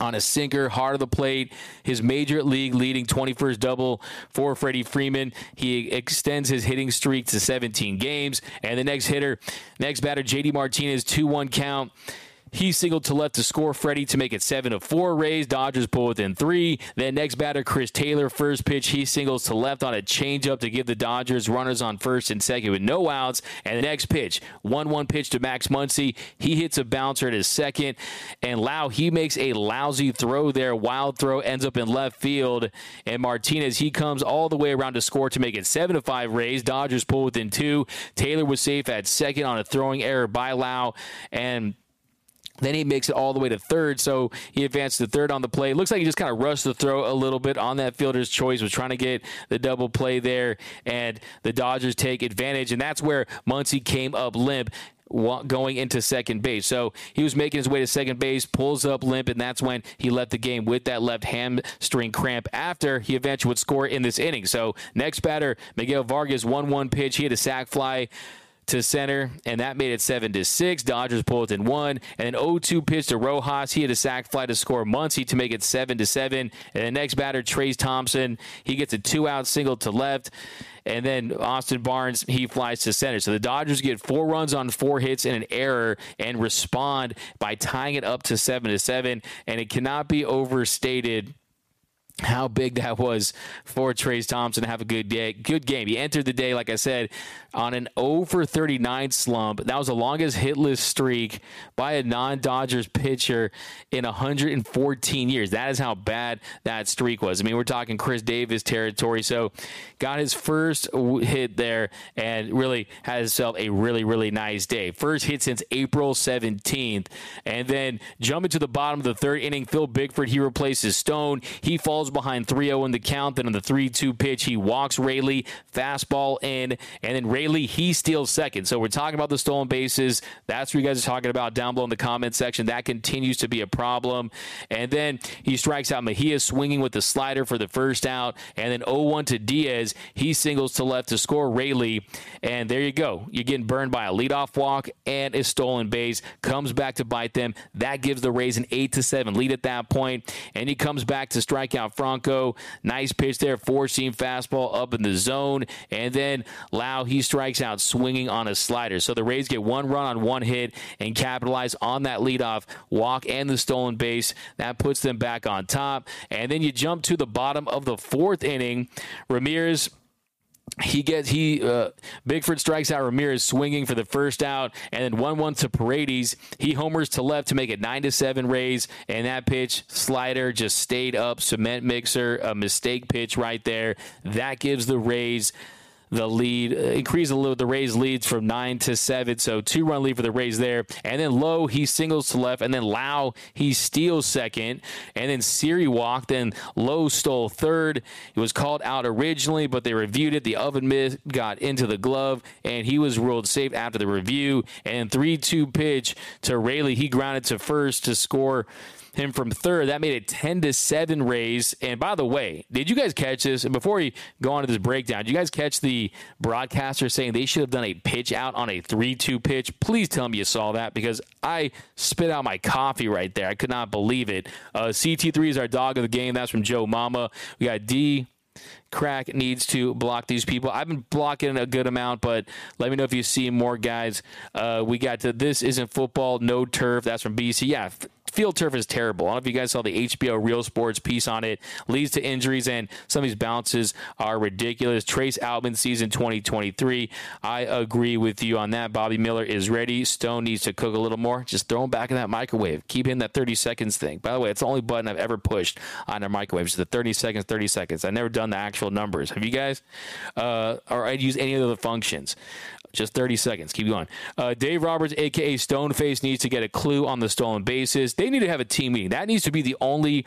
on a sinker, hard of the plate. His major league leading 21st double for Freddie Freeman. He extends his hitting streak to 17 games. And the next hitter, next batter, JD Martinez, 2 1 count. He singled to left to score Freddie to make it 7 of 4 Rays. Dodgers pull within 3. Then next batter, Chris Taylor, first pitch, he singles to left on a changeup to give the Dodgers runners on first and second with no outs. And the next pitch, 1 1 pitch to Max Muncy. He hits a bouncer at his second. And Lowe, he makes a lousy throw there. Wild throw ends up in left field. And Martinez, he comes all the way around to score to make it 7 to 5 Rays. Dodgers pull within 2. Taylor was safe at second on a throwing error by Lowe. And then he makes it all the way to third, so he advanced to third on the play. Looks like he just kind of rushed the throw a little bit on that fielder's choice, was trying to get the double play there, and the Dodgers take advantage, and that's where Muncy came up limp going into second base. So he was making his way to second base, pulls up limp, and that's when he left the game with that left hamstring cramp after he eventually would score in this inning. So next batter, Miguel Vargas, 1 1 pitch. He had a sac fly to center, and that made it seven to six. Dodgers pulled in one, and an 0-2 pitch to Rojas. He had a sac fly to score Muncy to make it seven to seven. And the next batter, Trayce Thompson, he gets a two-out single to left. And then Austin Barnes, he flies to center. So the Dodgers get four runs on four hits and an error and respond by tying it up to seven to seven. And it cannot be overstated how big that was for Trayce Thompson to have a good day, good game. He entered the day, like I said, on an oh over 39 slump. That was the longest hitless streak by a non-Dodgers pitcher in 114 years. That is how bad that streak was. I mean, we're talking Chris Davis territory. So, got his first hit there and really had himself a really, really nice day. First hit since April 17th, and then jumping to the bottom of the third inning, Phil Bickford he replaces Stone. He falls falls behind 3 0 in the count. Then on the 3 2 pitch, he walks Raley, fastball in, and then Raley, he steals second. So we're talking about the stolen bases. That's what you guys are talking about down below in the comment section. That continues to be a problem. And then he strikes out Mejia swinging with the slider for the first out. And then 0 1 to Diaz. He singles to left to score Raley. And there you go. You're getting burned by a leadoff walk and a stolen base. Comes back to bite them. That gives the Rays an 8 to 7 lead at that point. And he comes back to strike out Franco. Nice pitch there, four seam fastball up in the zone. And then Lowe, he strikes out swinging on a slider. So the Rays get one run on one hit and capitalize on that leadoff walk and the stolen base. That puts them back on top. And then you jump to the bottom of the fourth inning. Ramirez he gets he uh, Bickford strikes out Ramirez swinging for the first out, and then one one to Paredes. He homers to left to make it nine to seven Rays, and that pitch slider just stayed up. Cement mixer, a mistake pitch right there. That gives the Rays the lead, uh, increase a little the Rays leads from nine to seven. So two run lead for the Rays there. And then Lowe, he singles to left. And then Lowe, he steals second. And then Siri walked. And Lowe stole third. It was called out originally, but they reviewed it. The oven mitt got into the glove, and he was ruled safe after the review. And 3 2 pitch to Raley. He grounded to first to score him from third. That made it 10 to 7 Rays. And by the way, did you guys catch this? And before we go on to this breakdown, did you guys catch the broadcaster saying they should have done a pitch out on a 3 2 pitch? Please tell me you saw that because I spit out my coffee right there. I could not believe it. Uh, CT3 is our dog of the game. That's from Joe Mama. We got D. Crack needs to block these people. I've been blocking a good amount, but let me know if you see more guys. Uh, we got to this isn't football, no turf. That's from BC. Yeah, field turf is terrible. I don't know if you guys saw the HBO Real Sports piece on it. Leads to injuries, and some of these bounces are ridiculous. Trace Outman season 2023. I agree with you on that. Bobby Miller is ready. Stone needs to cook a little more. Just throw him back in that microwave. Keep hitting that 30 seconds thing. By the way, it's the only button I've ever pushed on a microwave. It's the 30 seconds, 30 seconds. I've never done the actual numbers. Have you guys? Uh, or I'd use any of the functions. Just 30 seconds. Keep going. Uh, Dave Roberts, aka Stoneface, needs to get a clue on the stolen bases. They need to have a team meeting. That needs to be the only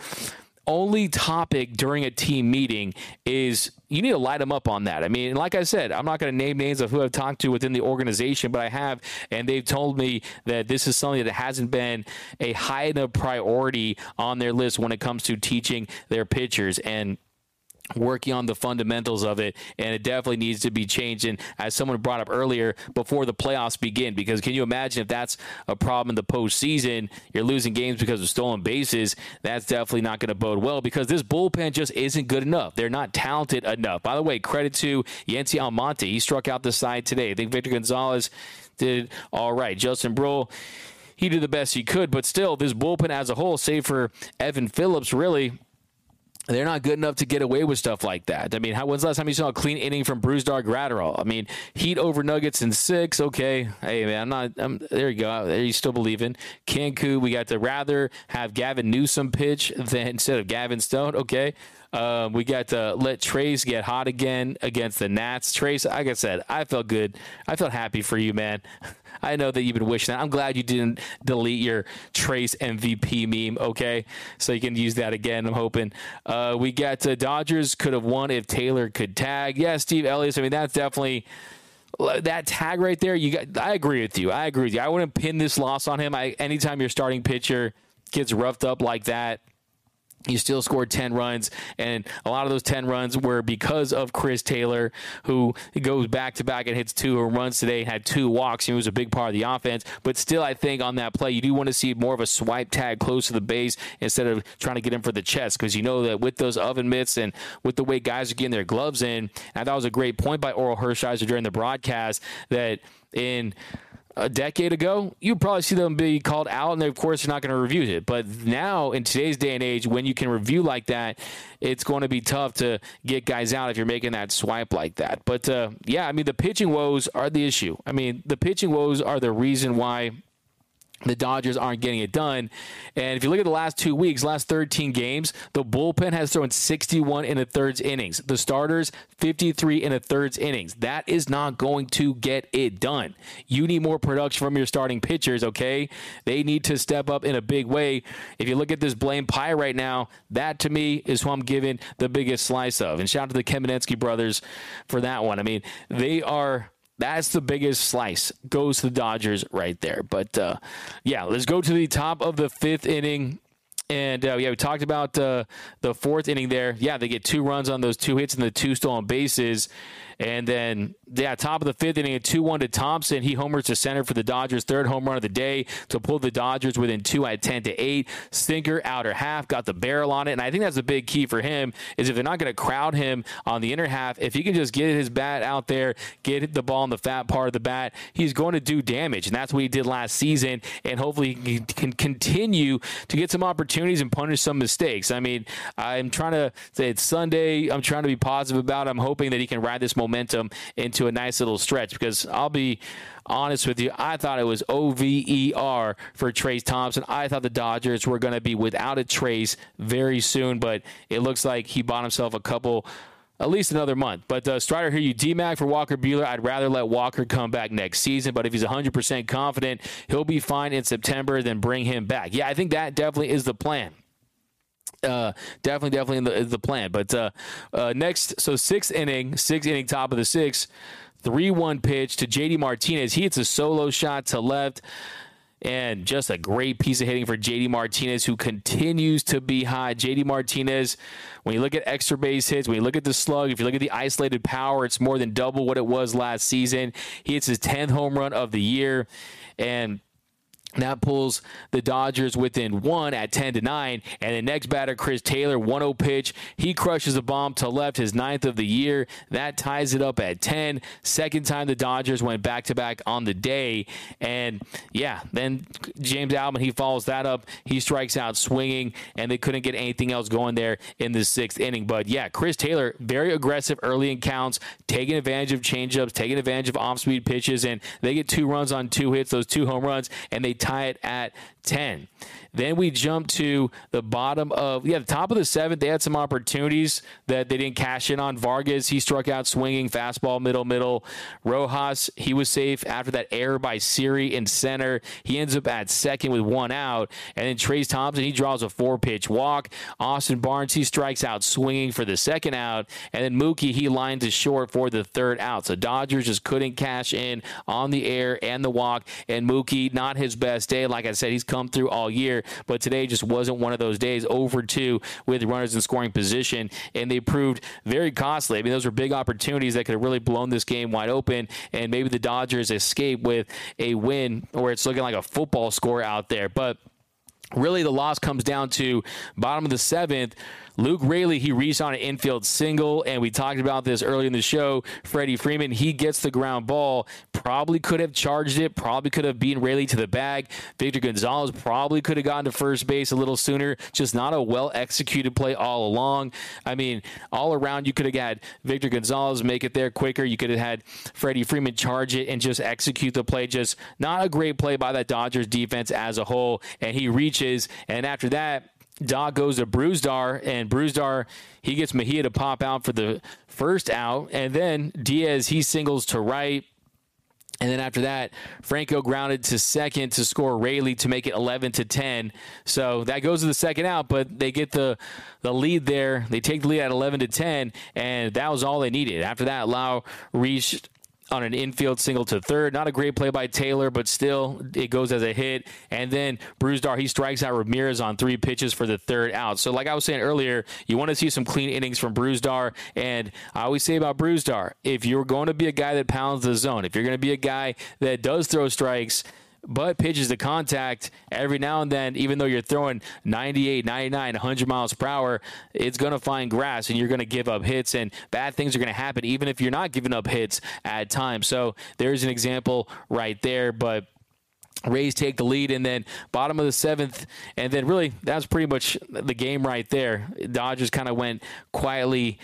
only topic during a team meeting is you need to light them up on that. I mean, like I said, I'm not going to name names of who I've talked to within the organization, but I have, and they've told me that this is something that hasn't been a high enough priority on their list when it comes to teaching their pitchers. And working on the fundamentals of it, and it definitely needs to be changed. And as someone brought up earlier, before the playoffs begin, because can you imagine if that's a problem in the postseason? You're losing games because of stolen bases. That's definitely not going to bode well because this bullpen just isn't good enough. They're not talented enough. By the way, credit to Yency Almonte. He struck out the side today. I think Victor Gonzalez did all right. Justin Bruihl he did the best he could, but still, this bullpen as a whole, save for Evan Phillips, really they're not good enough to get away with stuff like that. I mean, how, when's the last time you saw a clean inning from Brusdar Graterol? I mean, Heat over Nuggets in six. Okay, hey man, I'm not. I'm, there you go. There you still believing. Cancun, we got to rather have Gavin Newsom pitch than instead of Gavin Stone. Okay, um, we got to let Trayce get hot again against the Nats. Trayce, like I said, I felt good. I felt happy for you, man. [LAUGHS] I know that you've been wishing that. I'm glad you didn't delete your Trayce MVP meme. Okay, so you can use that again. I'm hoping. Uh, we got uh, Dodgers could have won if Taylor could tag. Yeah, Steve Elliott. I mean, that's definitely that tag right there. You got. I agree with you. I agree with you. I wouldn't pin this loss on him. I anytime your starting pitcher gets roughed up like that you still scored 10 runs, and a lot of those 10 runs were because of Chris Taylor, who goes back to back and hits two runs today had two walks. He was a big part of the offense. But still, I think on that play, you do want to see more of a swipe tag close to the base instead of trying to get him for the chest because you know that with those oven mitts and with the way guys are getting their gloves in, I thought it was a great point by Orel Hershiser during the broadcast that in a decade ago, you'd probably see them be called out, and they, of course, are not going to review it. But now, in today's day and age, when you can review like that, it's going to be tough to get guys out if you're making that swipe like that. But uh, yeah, I mean, the pitching woes are the issue. I mean, the pitching woes are the reason why the Dodgers aren't getting it done. And if you look at the last two weeks, last 13 games, the bullpen has thrown 61 in the thirds innings. The starters, 53 in the thirds innings. That is not going to get it done. You need more production from your starting pitchers, okay? They need to step up in a big way. If you look at this blame pie right now, that to me is who I'm giving the biggest slice of. And shout out to the Kamenetsky brothers for that one. I mean, they are that's the biggest slice. Goes to the Dodgers right there. But uh, yeah, let's go to the top of the fifth inning. And uh, yeah, we talked about uh, the fourth inning there. Yeah, they get two runs on those two hits and the two stolen bases. And then, yeah, top of the fifth inning, a 2 1 to Thompson. He homers to center for the Dodgers' third home run of the day to pull the Dodgers within two at 10 to 8. Sinker, outer half, got the barrel on it. And I think that's the big key for him is if they're not going to crowd him on the inner half, if he can just get his bat out there, get the ball in the fat part of the bat, he's going to do damage. And that's what he did last season. And hopefully he can continue to get some opportunities and punish some mistakes. I mean, I'm trying to say it's Sunday. I'm trying to be positive about it. I'm hoping that he can ride this momentum momentum into a nice little stretch because I'll be honest with you, I thought it was OVER for Trayce Thompson. I thought the Dodgers were going to be without a Trace very soon, but it looks like he bought himself a couple at least another month. But uh, Strider, here you DMAC for Walker Buehler. I'd rather let Walker come back next season, but if he's 100% confident he'll be fine in September, then bring him back. Yeah, I think that definitely is the plan. Uh, definitely, definitely in the, the plan. But uh, uh, next, so sixth inning, sixth inning, top of the sixth, 3 1 pitch to JD Martinez. He hits a solo shot to left. And just a great piece of hitting for JD Martinez, who continues to be high. JD Martinez, when you look at extra base hits, when you look at the slug, if you look at the isolated power, it's more than double what it was last season. He hits his 10th home run of the year. And that pulls the Dodgers within one at 10 to 9. And the next batter, Chris Taylor, 1 0 pitch. He crushes a bomb to left, his ninth of the year. That ties it up at 10. Second time the Dodgers went back to back on the day. And yeah, then James Outman, he follows that up. He strikes out swinging, and they couldn't get anything else going there in the sixth inning. But yeah, Chris Taylor, very aggressive early in counts, taking advantage of changeups, taking advantage of off speed pitches. And they get two runs on two hits, those two home runs, and they it at 10. Then we jump to the bottom of, yeah, the top of the seventh. They had some opportunities that they didn't cash in on. Vargas, he struck out swinging, fastball, middle, middle. Rojas, he was safe after that error by Siri in center. He ends up at second with one out. And then Trayce Thompson, he draws a four pitch walk. Austin Barnes, he strikes out swinging for the second out. And then Mookie, he lines to short for the third out. So Dodgers just couldn't cash in on the air and the walk. And Mookie, not his best day. Like I said, he's come through all year, but today just wasn't one of those days. Over two with runners in scoring position, and they proved very costly. I mean, those were big opportunities that could have really blown this game wide open, and maybe the Dodgers escape with a win, where it's looking like a football score out there. But really, the loss comes down to bottom of the seventh Luke Raley, he reached on an infield single, and we talked about this earlier in the show. Freddie Freeman, he gets the ground ball, probably could have charged it, probably could have beaten Raley to the bag. Victor Gonzalez probably could have gotten to first base a little sooner. Just not a well executed play all along. I mean, all around, you could have had Victor Gonzalez make it there quicker. You could have had Freddie Freeman charge it and just execute the play. Just not a great play by that Dodgers defense as a whole. And he reaches, and after that, Dog goes to Brusdar, and Brusdar he gets Mejia to pop out for the first out, and then Diaz he singles to right. And then after that, Franco grounded to second to score Raley to make it 11 to 10. So that goes to the second out, but they get the the lead there. They take the lead at 11 to 10, and that was all they needed. After that, Lowe reached on an infield single to third. Not a great play by Taylor, but still it goes as a hit. And then Brusdar, he strikes out Ramirez on three pitches for the third out. So, like I was saying earlier, you want to see some clean innings from Brusdar. And I always say about Brusdar, if you're going to be a guy that pounds the zone, if you're going to be a guy that does throw strikes, but pitches to contact every now and then, even though you're throwing 98, 99, 100 miles per hour, it's going to find grass and you're going to give up hits and bad things are going to happen, even if you're not giving up hits at times. So there's an example right there. But Rays take the lead, and then bottom of the seventh, and then really that's pretty much the game right there. Dodgers kind of went quietly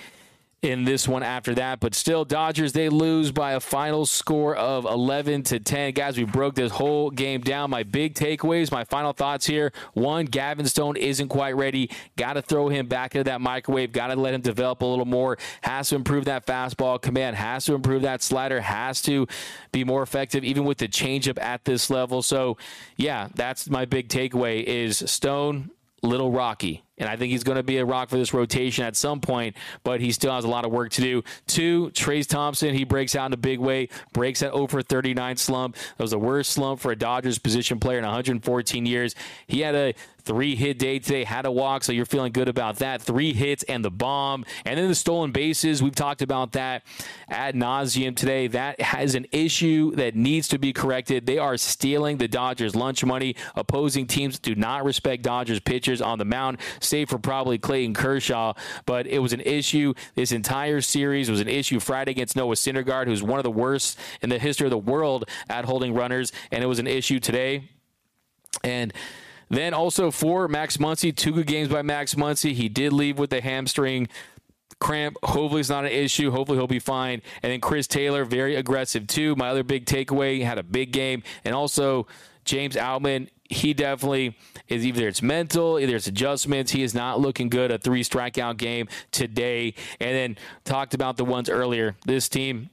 in this one after that. But still, Dodgers, they lose by a final score of 11 to 10. Guys, we broke this whole game down. My big takeaways, my final thoughts here. One, Gavin Stone isn't quite ready. Got to throw him back into that microwave. Got to let him develop a little more. Has to improve that fastball command. Has to improve that slider. Has to be more effective, even with the changeup at this level. So, yeah, that's my big takeaway is Stone, little rocky. And I think he's going to be a rock for this rotation at some point, but he still has a lot of work to do. Two, Trayce Thompson, he breaks out in a big way, breaks that over 39 slump. That was the worst slump for a Dodgers position player in 114 years. He had a three hit day today, had a walk, so you're feeling good about that. Three hits and the bomb. And then the stolen bases, we've talked about that ad nauseum today. That has an issue that needs to be corrected. They are stealing the Dodgers' lunch money. Opposing teams do not respect Dodgers pitchers on the mound save for probably Clayton Kershaw. But it was an issue this entire series. Was an issue Friday against Noah Syndergaard, who's one of the worst in the history of the world at holding runners. And it was an issue today. And then also for Max Muncy, two good games by Max Muncy. He did leave with the hamstring cramp. Hopefully, it's not an issue. Hopefully, he'll be fine. And then Chris Taylor, very aggressive too. My other big takeaway had a big game. And also, James Outman, he definitely is either it's mental, either it's adjustments. He is not looking good. A three strikeout game today. And then talked about the ones earlier. This team,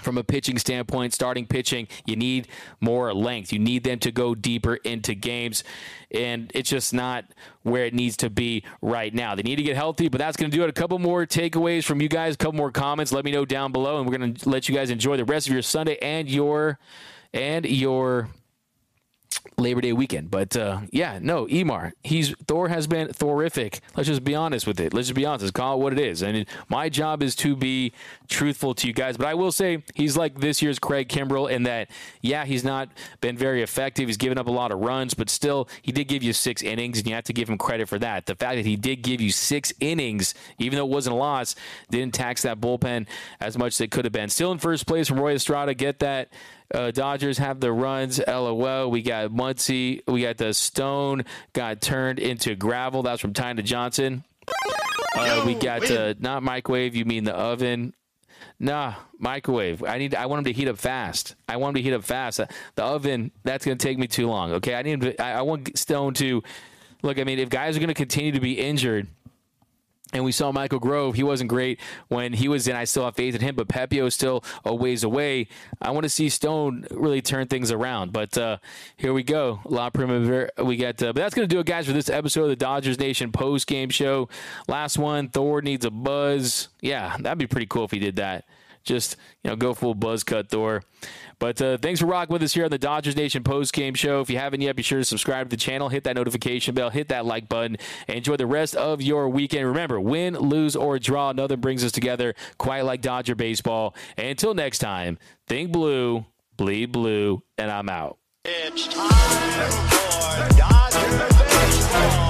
from a pitching standpoint, starting pitching, you need more length. You need them to go deeper into games. And it's just not where it needs to be right now. They need to get healthy, but that's going to do it. A couple more takeaways from you guys, a couple more comments. Let me know down below, and we're going to let you guys enjoy the rest of your Sunday and your and your Labor Day weekend. But uh, yeah, no, Emar, he's Thor has been thorific. Let's just be honest with it. Let's just be honest. Let's call it what it is. And my job is to be truthful to you guys. But I will say he's like this year's Craig Kimbrel in that, yeah, he's not been very effective. He's given up a lot of runs, but still, he did give you six innings, and you have to give him credit for that. The fact that he did give you six innings, even though it wasn't a loss, didn't tax that bullpen as much as it could have been. Still in first place from Roy Estrada. Get that. Uh, Dodgers have the runs. LOL. We got Muncy. We got the stone got turned into gravel. That's from Tyna Johnson. Uh, we got uh, not microwave. You mean the oven? Nah, microwave. I need. I want them to heat up fast. I want them to heat up fast. Uh, the oven. That's going to take me too long. Okay. I need. I, I want Stone to look. I mean, if guys are going to continue to be injured and we saw Michael Grove. He wasn't great when he was in. I still have faith in him, but Pepiot is still a ways away. I want to see Stone really turn things around. But uh, here we go. La Primavera. We got, uh, but that's going to do it, guys, for this episode of the Dodgers Nation post game show. Last one. Thor needs a buzz. Yeah, that'd be pretty cool if he did that. Just you know, go full buzz cut Thor. But uh, thanks for rocking with us here on the Dodgers Nation post game show. If you haven't yet, be sure to subscribe to the channel, hit that notification bell, hit that like button, and enjoy the rest of your weekend. Remember, win, lose, or draw, nothing brings us together quite like Dodger baseball. And until next time, think blue, bleed blue, and I'm out. It's time for Dodger in